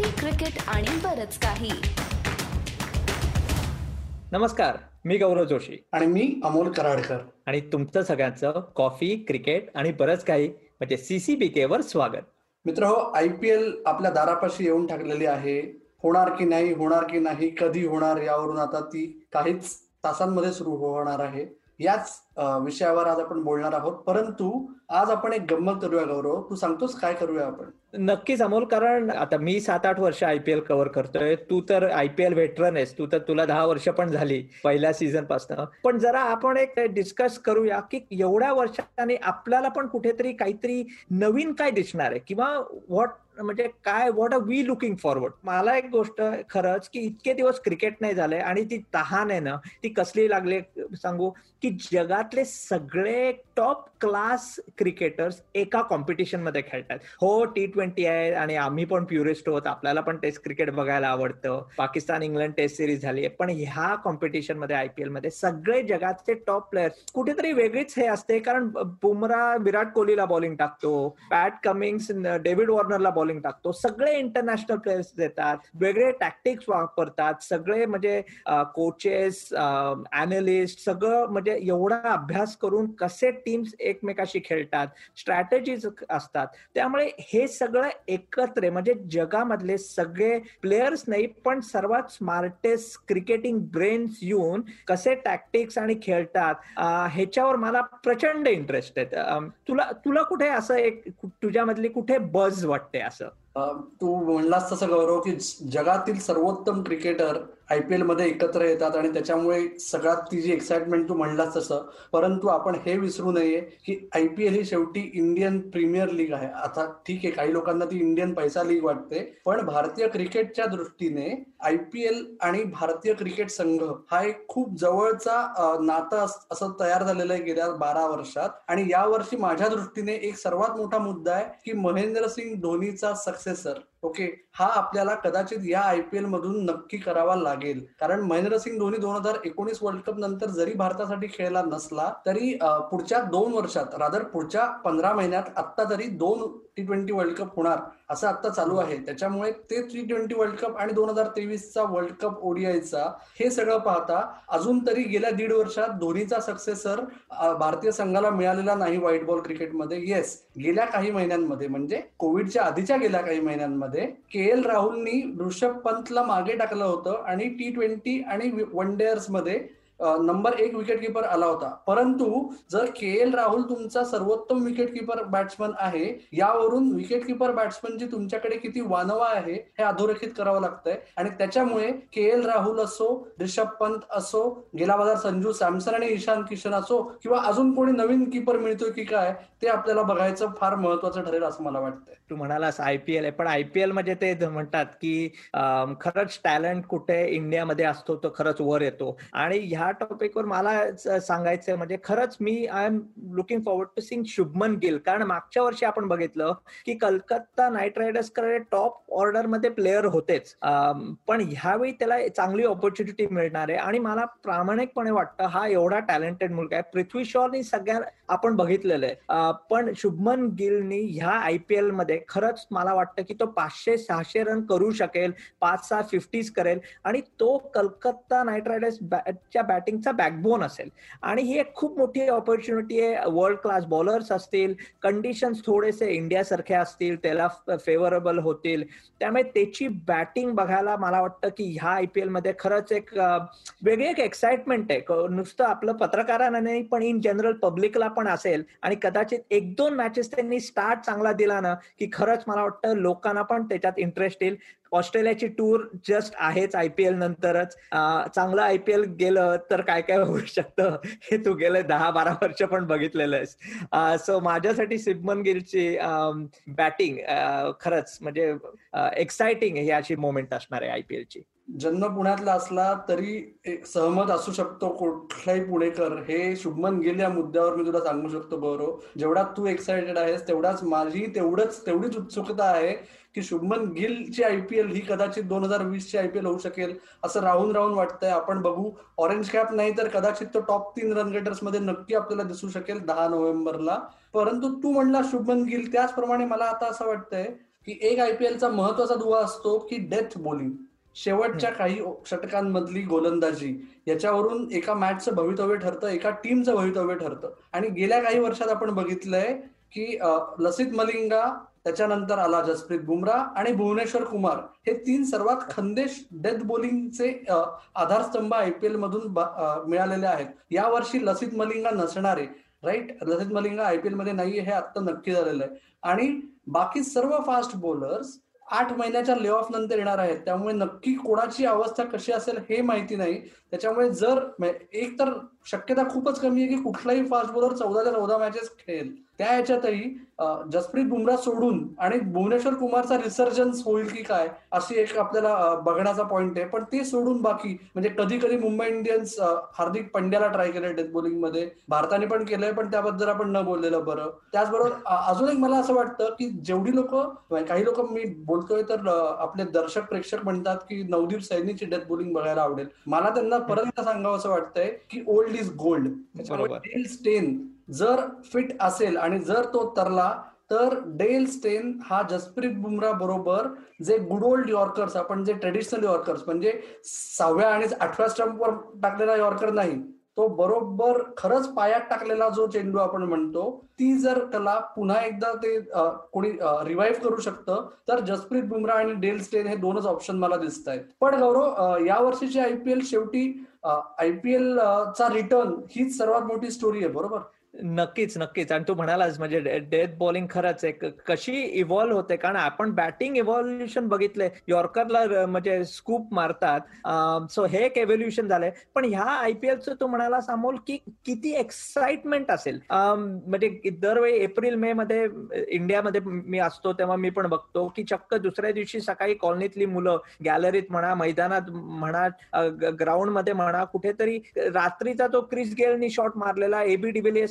Coffee cricket आणि बरच काही. नमस्कार मी गौरव जोशी. आणि मी अमोल कराडकर. आणि तुमचं सगळ्यांचं कॉफी क्रिकेट आणि बरंच काही म्हणजे सीसीबीके वर स्वागत. मित्र हो आय पी एल आपल्या दारापाशी येऊन टाकलेली आहे. होणार की नाही होणार की नाही कधी होणार यावरून आता ती काहीच तासांमध्ये सुरू होणार आहे. याच विषयावर आज आपण बोलणार आहोत. परंतु आज आपण एक गंमत करूया गौरव. तू सांगतोस काय करूया आपण? नक्कीच अमोल कारण आता मी सात आठ वर्ष आयपीएल कव्हर करतोय. तू तर आयपीएल व्हेटरन आहेस. तू तर तुला दहा वर्ष पण झाली पहिल्या सीझन पासन. पण जरा आपण एक डिस्कस करूया की एवढ्या वर्षाने आपल्याला पण कुठेतरी काहीतरी नवीन काय दिसणार आहे? किंवा व्हॉट म्हणजे काय what are we looking forward मला एक गोष्ट खरंच की इतके दिवस क्रिकेट नाही झाले आणि ती तहान आहे ना ती कसली लागली सांगू की जगातले सगळे टॉप क्लास क्रिकेटर्स एका कॉम्पिटिशनमध्ये खेळतात. हो टी ट्वेंटी आहे आणि आम्ही पण प्युरिस्ट होत आपल्याला पण टेस्ट क्रिकेट बघायला आवडतं. पाकिस्तान इंग्लंड टेस्ट सिरीज झाली आहे. पण ह्या कॉम्पिटिशनमध्ये आयपीएलमध्ये सगळे जगातचे टॉप प्लेयर कुठेतरी वेगळीच हे असते. कारण बुमरा विराट कोहलीला बॉलिंग टाकतो. पॅट कमिंग्स डेव्हिड वॉर्नरला बॉलिंग टाकतो. सगळे इंटरनॅशनल प्लेयर्स देतात. वेगळे टॅक्टिक्स वापरतात. सगळे म्हणजे कोचेस अनालिस्ट सगळं म्हणजे एवढा अभ्यास करून कसे टीम्स एकमेकाशी खेळतात स्ट्रॅटेजीज असतात. त्यामुळे हे सगळं एकत्र म्हणजे जगामधले सगळे प्लेयर्स नाही पण सर्वात स्मार्टेस्ट क्रिकेटिंग ब्रेन्स येऊन कसे टॅक्टिक्स आणि खेळतात ह्याच्यावर मला प्रचंड इंटरेस्ट आहे. तुला तुला कुठे असं एक तुझ्यामधली कुठे बज वाटते असं? तू म्हणलास तसं गौरव की जगातील सर्वोत्तम क्रिकेटर आयपीएलमध्ये एकत्र येतात आणि त्याच्यामुळे सगळ्यात ती जी एक्साइटमेंट तू म्हणलास तसं परंतु आपण हे विसरू नये की आयपीएल ही शेवटी इंडियन प्रीमियर लीग आहे. आता ठीक आहे काही लोकांना ती इंडियन पैसा लीग वाटते पण भारतीय क्रिकेटच्या दृष्टीने आयपीएल आणि भारतीय क्रिकेट संघ हा एक खूप जवळचा नातं असं तयार झालेलं आहे गेल्या बारा वर्षात. आणि या वर्षी माझ्या दृष्टीने एक सर्वात मोठा मुद्दा आहे की महेंद्रसिंग धोनीचा सक्सेसर ओके? हा आपल्याला कदाचित या आयपीएल मधून नक्की करावा लागेल. कारण महेंद्रसिंग धोनी दोन हजार एकोणीस वर्ल्ड कप नंतर जरी भारतासाठी खेळला नसला तरी पुढच्या दोन वर्षात रादर पुढच्या पंधरा महिन्यात आता तरी दोन टी ट्वेंटी वर्ल्ड कप होणार. असं आता चालू आहे. त्याच्यामुळे ते टी ट्वेंटी वर्ल्ड कप आणि दोन हजार तेवीसचा वर्ल्ड कप ओडीआयचा हे सगळं पाहता अजून तरी गेल्या दीड वर्षात धोनीचा सक्सेसर भारतीय संघाला मिळालेला नाही व्हाईट बॉल क्रिकेटमध्ये येस गेल्या काही महिन्यांमध्ये म्हणजे कोविडच्या आधीच्या गेल्या काही महिन्यांमध्ये के एल राहुलनी ऋषभ पंतला मागे टाकलं होतं आणि टी ट्वेंटी आणि वन डेअर्समध्ये नंबर एक विकेट किपर आला होता. परंतु जर के एल राहुल तुमचा सर्वोत्तम विकेट किपर बॅट्समन आहे यावरून विकेट किपर बॅट्समनची तुमच्याकडे किती वानवा आहे हे अधोरेखित करावं लागतंय. आणि त्याच्यामुळे के एल राहुल असो रिषभ पंत असो गेला बाजार संजू सॅमसन आणि ईशान किशन असो किंवा अजून कोणी नवीन किपर मिळतोय की काय ते आपल्याला बघायचं फार महत्वाचं ठरेल असं मला वाटतंय. तू म्हणालास आयपीएल आहे पण आयपीएल म्हणजे ते म्हणतात की खरंच टॅलेंट कुठे इंडियामध्ये असतो तो खरंच वर येतो. आणि ह्या टॉपिकवर मला सांगायचं म्हणजे खरंच मी I am looking forward to seeing Shubman Gill. कारण मागच्या वर्षी आपण बघितलं की कलकत्ता नाईट रायडर्सकडे टॉप ऑर्डरमध्ये प्लेअर होतेच. पण ह्यावेळी त्याला चांगली ऑपॉर्च्युनिटी मिळणार आहे. आणि मला प्रामाणिकपणे वाटतं हा एवढा टॅलेंटेड मुलगा आहे. पृथ्वी शॉनी सगळ्या आपण बघितलेलं आहे. पण शुभमन गिलनी ह्या आयपीएलमध्ये खरंच मला वाटतं की तो पाचशे सहाशे रन करू शकेल. पाच सहा फिफ्टीज करेल. आणि तो कलकत्ता नाईट रायडर्स च्या बॅटिंगचा बॅकबोन असेल. आणि ही एक खूप मोठी ऑपॉर्च्युनिटी आहे. वर्ल्ड क्लास बॉलर्स असतील कंडिशन्स थोडेसे इंडियासारखे असतील त्याला फेवरेबल होतील. त्यामुळे त्याची बॅटिंग बघायला मला वाटतं की ह्या आयपीएलमध्ये खरंच एक वेगळी एक एक्साइटमेंट आहे. नुसतं आपलं पत्रकारांना नाही पण इन जनरल पब्लिकला पण असेल आणि कदाचित एक दोन मॅचेस त्यांनी स्टार्ट चांगला दिला ना की खरंच मला वाटतं लोकांना पण त्याच्यात इंटरेस्ट येईल. ऑस्ट्रेलियाची टूर जस्ट आहेच आयपीएल नंतरच. चांगलं आयपीएल गेलं तर काय काय होऊ शकतं हे तू गेलं दहा बारा वर्ष पण बघितलेलं आहेस सो माझ्यासाठी सिबमन गिलची बॅटिंग खरंच म्हणजे एक्साइटिंग ही अशी मोमेंट असणार आहे आयपीएलची जन्म पुण्यातला असला तरी सहमत असू शकतो कुठलाही पुणेकर. हे शुभमन गिल या मुद्द्यावर मी तुला सांगू शकतो गौरव. जेवढा तू एक्सायटेड आहेस तेवढाच माझी तेवढंच तेवढीच उत्सुकता आहे की शुभमन गिलची आयपीएल ही कदाचित दोन हजार वीस पी आयपीएल होऊ शकेल असं राहून राहून वाटतंय. आपण बघू. ऑरेंज कॅप नाही तर कदाचित तो टॉप तीन रन गेटर्समध्ये नक्की आपल्याला दिसू शकेल दहा नोव्हेंबरला. परंतु तू म्हणला शुभमन गिल त्याचप्रमाणे मला आता असं वाटतंय की एक आयपीएलचा महत्त्वाचा दुवा असतो की डेथ बॉलिंग शेवटच्या काही षटकांमधली गोलंदाजी याच्यावरून एका मॅचचं भवितव्य ठरतं एका टीमचं भवितव्य ठरतं. आणि गेल्या काही वर्षात आपण बघितलंय की लसित मलिंगा त्याच्यानंतर आला जसप्रीत बुमराह आणि भुवनेश्वर कुमार. हे तीन सर्वात खंदेश डेथ बॉलिंगचे आधारस्तंभ आयपीएल मधून मिळालेले आहेत. यावर्षी लसित मलिंगा नसणारे राईट लसित मलिंगा आयपीएलमध्ये नाहीये हे आता नक्की झालेलं आहे. आणि बाकी सर्व फास्ट बॉलर्स आठ महिन्याच्या ले ऑफ नंतर येणार आहेत. त्यामुळे नक्की कोणाची अवस्था कशी असेल हे माहिती नाही. त्याच्यामुळे जर एक तर शक्यता खूपच कमी आहे की कुठलाही फास्ट बॉलर चौदा ते चौदा मॅचेस खेळेल. त्या ह्याच्यातही जसप्रीत बुमराह सोडून आणि भुवनेश्वर कुमारचा रिसर्जन्स होईल की काय अशी एक आपल्याला बघण्याचा पॉइंट आहे. पण ते सोडून बाकी म्हणजे कधी कधी मुंबई इंडियन्स हार्दिक पंड्याला ट्राय केलंय डेथ बॉलिंगमध्ये. भारताने पण केलंय पण त्याबद्दल आपण न बोललेलं बरं. त्याचबरोबर अजून एक मला असं वाटतं की जेवढी लोक काही लोक मी बोलतोय तर आपले दर्शक प्रेक्षक म्हणतात की नवदीप सैनीची डेथ बॉलिंग बघायला आवडेल. मला त्यांना परत सांगावं असं वाटतंय की ओल्ड इज गोल्ड स्टेन जर फिट असेल आणि जर तो तरला तर डेल स्टेन हा जसप्रीत बुमरा बरोबर जे गुड ओल्ड यॉर्कर्स आपण जे ट्रेडिशनल यॉर्कर्स म्हणजे सहाव्या आणि आठव्या स्टंपवर टाकलेला यॉर्कर नाही तो बरोबर खरंच पायात टाकलेला जो चेंडू आपण म्हणतो ती जर कला पुन्हा एकदा ते कोणी रिवाईव्ह करू शकतं तर जसप्रीत बुमरा आणि डेल स्टेन हे दोनच ऑप्शन मला दिसत आहेत. पण गौरव या वर्षीची आयपीएल शेवटी आयपीएल चा रिटर्न हीच सर्वात मोठी स्टोरी आहे बरोबर? नक्कीच नक्कीच. आणि तू म्हणालास म्हणजे डेथ बॉलिंग खरंच आहे कशी इव्हॉल्व्ह होते. कारण आपण बॅटिंग इव्हॉल्युशन बघितलंय. यॉर्करला म्हणजे स्कूप मारतात. सो हे एक एव्होल्युशन झालंय. पण ह्या आयपीएलचं तू म्हणाला अमोल की किती एक्साइटमेंट असेल. म्हणजे दरवेळी एप्रिल मे मध्ये इंडियामध्ये मी असतो तेव्हा मी पण बघतो की चक्क दुसऱ्या दिवशी सकाळी कॉलनीतली मुलं गॅलरीत म्हणा मैदानात म्हणा ग्राउंडमध्ये म्हणा कुठेतरी रात्रीचा तो क्रिस गेलनी शॉट मारलेला एबी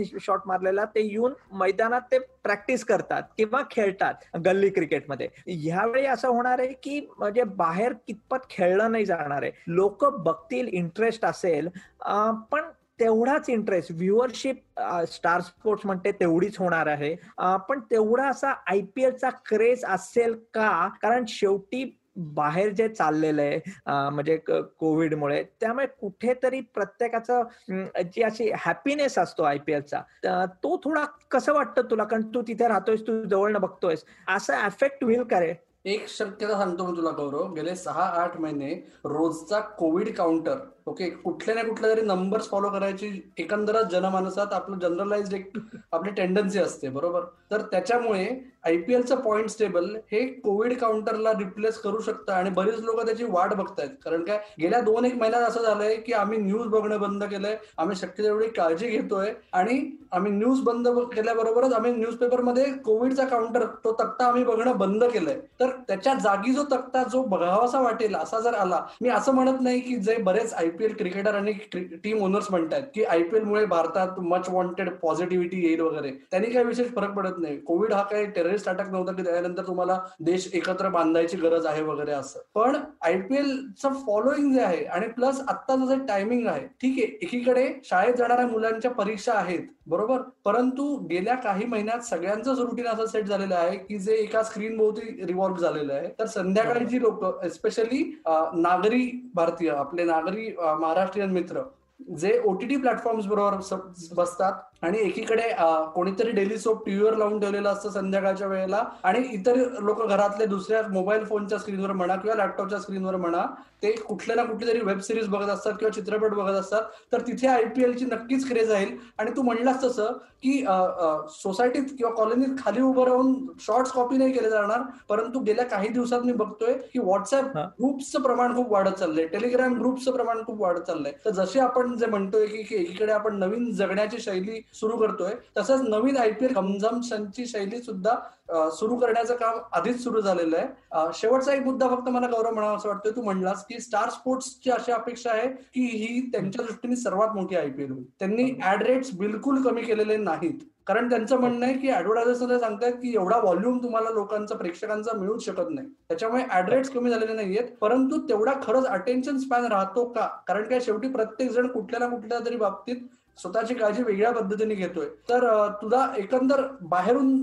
डिव्हिलियर्स शॉट मारलेला ते येऊन मैदानात ते प्रॅक्टिस करतात किंवा खेळतात गल्ली क्रिकेटमध्ये ह्यावेळी असं होणार आहे की म्हणजे बाहेर कितपत खेळलं नाही जाणार आहे. लोक बघतील इंटरेस्ट असेल पण तेवढाच इंटरेस्ट व्ह्युअरशिप स्टार स्पोर्ट्स म्हणते तेवढीच होणार आहे. पण तेवढा असा आयपीएलचा क्रेज असेल का? कारण शेवटी बाहेर जे चाललेलं आहे म्हणजे कोविडमुळे त्यामुळे कुठेतरी प्रत्येकाचं जी अशी हॅपीनेस असतो आयपीएलचा तो थोडा कसं वाटतं तुला? कारण तू तिथे राहतोयस तू जवळनं बघतोयस असं अफेक्ट होईल का रे? एक शक्यता सांगतो मी तुला गौरव. गेले सहा आठ महिने रोजचा कोविड काउंटर ओके कुठल्या ना कुठल्या तरी नंबर्स फॉलो करायची एकंदरच जनमानसात आपलं जनरलाइज एक आपली टेंडन्सी असते बरोबर? तर त्याच्यामुळे आयपीएलचं पॉइंट टेबल हे कोविड काउंटरला रिप्लेस करू शकतं आणि बरीच लोक त्याची वाट बघतायत. कारण काय? गेल्या दोन एक महिन्यात असं झालंय की आम्ही न्यूज बघणं बंद केलंय आम्ही शक्य तेवढी काळजी घेतोय आणि आम्ही न्यूज बंद केल्याबरोबरच आम्ही न्यूजपेपरमध्ये कोविडचा काउंटर तो तक्ता आम्ही बघणं बंद केलंय. तर त्याच्या जागी जो तक्ता जो बघावासा वाटेल असा जर आला मी असं म्हणत नाही की जे बरेच आयपीएल क्रिकेटर आणि टीम ओनर्स म्हणतात की आयपीएल मुळे भारतात मच वॉन्टेड पॉझिटिव्हिटी येईल वगैरे त्यांनी काही विशेष फरक पडत नाही. कोविड हा काही टेररिस्ट अटॅक नव्हता की त्यानंतर तुम्हाला देश एकत्र बांधायची गरज आहे वगैरे असं. पण आयपीएलचं फॉलोईंग जे आहे आणि प्लस आता जसं टायमिंग आहे ठीक आहे एकीकडे शाळेत जाणाऱ्या मुलांच्या परीक्षा आहेत बरोबर? परंतु गेल्या काही महिन्यात सगळ्यांचंच रुटीन असं सेट झालेलं आहे की जे एका स्क्रीन भोवती रिव्हॉल्व झालेलं आहे. तर संध्याकाळी जी लोक स्पेशली नागरी भारतीय आपले नागरी महाराष्ट्रीयन मित्र जे ओटीटी प्लॅटफॉर्म्स बरोबर बसतात आणि एकीकडे कोणीतरी डेली सोप टीव्हीवर लावून ठेवलेलं असतं संध्याकाळच्या वेळेला आणि इतर लोक घरातले दुसऱ्या मोबाईल फोनच्या स्क्रीनवर म्हणा किंवा लॅपटॉपच्या स्क्रीनवर म्हणा ते कुठल्या ना कुठली तरी वेब सिरीज बघत असतात किंवा चित्रपट बघत असतात तर तिथे आयपीएलची नक्कीच क्रेज राहील. आणि तू म्हणलास तसं की सोसायटीत किंवा कॉलनीत खाली उभं राहून शॉर्ट्स कॉपी नाही केले जाणार परंतु गेल्या काही दिवसात मी बघतोय की व्हॉट्सअप ग्रुप्सचं प्रमाण खूप वाढत चाललंय. टेलिग्राम ग्रुपचं प्रमाण खूप वाढत चाललंय. तर जसे आपण जे म्हणतोय की एकीकडे आपण नवीन जगण्याची शैली सुरू करतोय. तसंच नवीन आयपीएल कन्झम्पशनची शैली सुद्धा सुरू करण्याचं काम आधीच सुरू झालेलं आहे. शेवटचा एक मुद्दा फक्त मला गौरव म्हणावा असं वाटतोय. तू म्हणलास की स्टार स्पोर्ट्सची अशी अपेक्षा आहे की ही त्यांच्या दृष्टीने सर्वात मोठी आयपीएल होईल. त्यांनी ऍड रेट्स बिलकुल कमी केलेले नाहीत. कारण त्यांचं म्हणणं आहे की ऍडव्हर्टायझर्स सांगतात की एवढा व्हॉल्यूम तुम्हाला लोकांचा प्रेक्षकांचा मिळू शकत नाही. त्याच्यामुळे ऍड्रेट्स कमी झालेले नाहीयेत. परंतु तेवढा खरंच अटेन्शन स्पॅन राहतो का? कारण काय शेवटी प्रत्येक जण कुठल्या ना कुठल्या तरी बाबतीत स्वतःची काळजी वेगळ्या पद्धतीने घेतोय. तर तुला एकंदर बाहेरून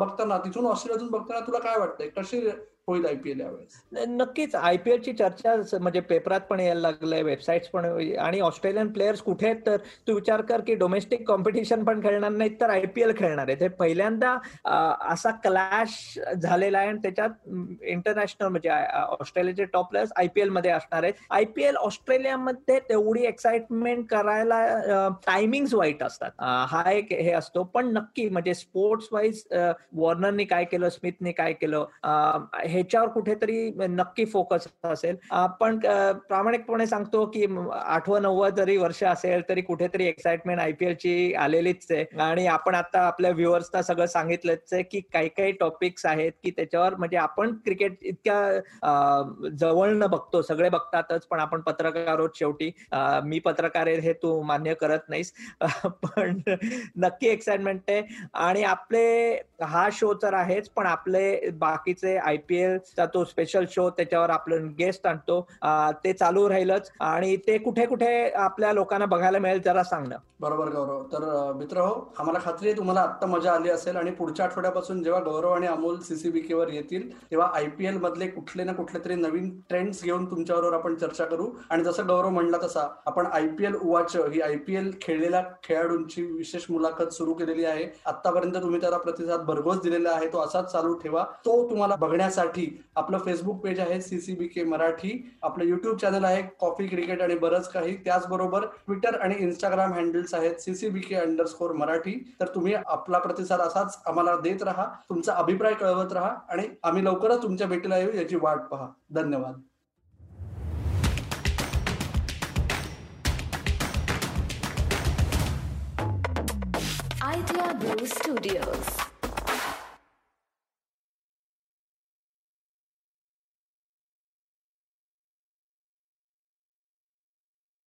बघताना तिथून ऑस्ट्रेलियातून बघताना तुला काय वाटतंय? कशी होईल आयपीएल यावेळेस. नक्कीच. आयपीएलची चर्चा म्हणजे पेपरात पण यायला लागलंय वेबसाईट पण आणि ऑस्ट्रेलियन प्लेयर्स कुठे आहेत तर तू विचार कर की डोमेस्टिक कॉम्पिटिशन पण खेळणार नाहीत तर आयपीएल खेळणार आहेत. हे पहिल्यांदा असा क्लॅश झालेला आहे आणि त्याच्यात इंटरनॅशनल म्हणजे ऑस्ट्रेलियाचे टॉप प्लेयर्स आयपीएलमध्ये असणार आहेत. आयपीएल ऑस्ट्रेलियामध्ये तेवढी एक्साइटमेंट करायला टायमिंग वाईट असतात. हा एक हे असतो. पण नक्की म्हणजे स्पोर्ट्स वाईज वॉर्नरनी काय केलं स्मिथने काय केलं ह्याच्यावर कुठेतरी नक्की फोकस असेल. आपण प्रामाणिकपणे सांगतो की आठवं नव्वद जरी वर्ष असेल तरी कुठेतरी एक्साइटमेंट आयपीएलची आलेलीच आहे. आणि आपण आता आपल्या व्ह्युअर्सना सगळं सांगितलंच आहे की काही काही टॉपिक्स आहेत की त्याच्यावर म्हणजे आपण क्रिकेट इतक्या जवळनं बघतो. सगळे बघतातच पण आपण पत्रकार आहोत शेवटी. मी पत्रकार आहे हे तू मान्य करत नाहीस. पण नक्की एक्साइटमेंट आहे. आणि आपले हा शो तर आहेच पण आपले बाकीचे आयपीएल चा तो स्पेशल शो त्याच्यावर आपलं गेस्ट आणतो. ते चालू राहीलच आणि ते कुठे कुठे आपल्या लोकांना बघायला मिळेल जरा सांगणं बरोबर गौरव. तर मित्र हो आम्हाला खात्री आहे तुम्हाला आत्ता मजा आली असेल आणि पुढच्या आठवड्यापासून जेव्हा गौरव आणि अमोल सीसीबीके वर येतील तेव्हा आयपीएल मधले कुठले ना कुठले तरी नवीन ट्रेंड्स घेऊन तुमच्याबरोबर आपण चर्चा करू. आणि जसं गौरव म्हणला तसा आपण आयपीएल उवाच ही आयपीएल खेळलेल्या खेळाडूंची विशेष मुलाखत सुरू केलेली आहे. आतापर्यंत तुम्ही त्याला प्रतिसाद भरघोस दिलेला आहे. तो असाच चालू ठेवा. तो तुम्हाला बघण्यासाठी आपलं फेसबुक पेज आहे सीसीबी के मराठी. आपलं युट्यूब चॅनल आहे कॉफी क्रिकेट आणि बरंच काही. त्याचबरोबर ट्विटर आणि इंस्टाग्राम हँडल्स आहेत सीसीबी के अंडरस्कोर मराठी. तर तुम्ही आपला प्रतिसाद असाच आम्हाला देत राहा तुमचा अभिप्राय कळवत राहा आणि आम्ही लवकरच तुमच्या भेटीला येऊ याची वाट पहा. धन्यवाद. Idea Blue Studios.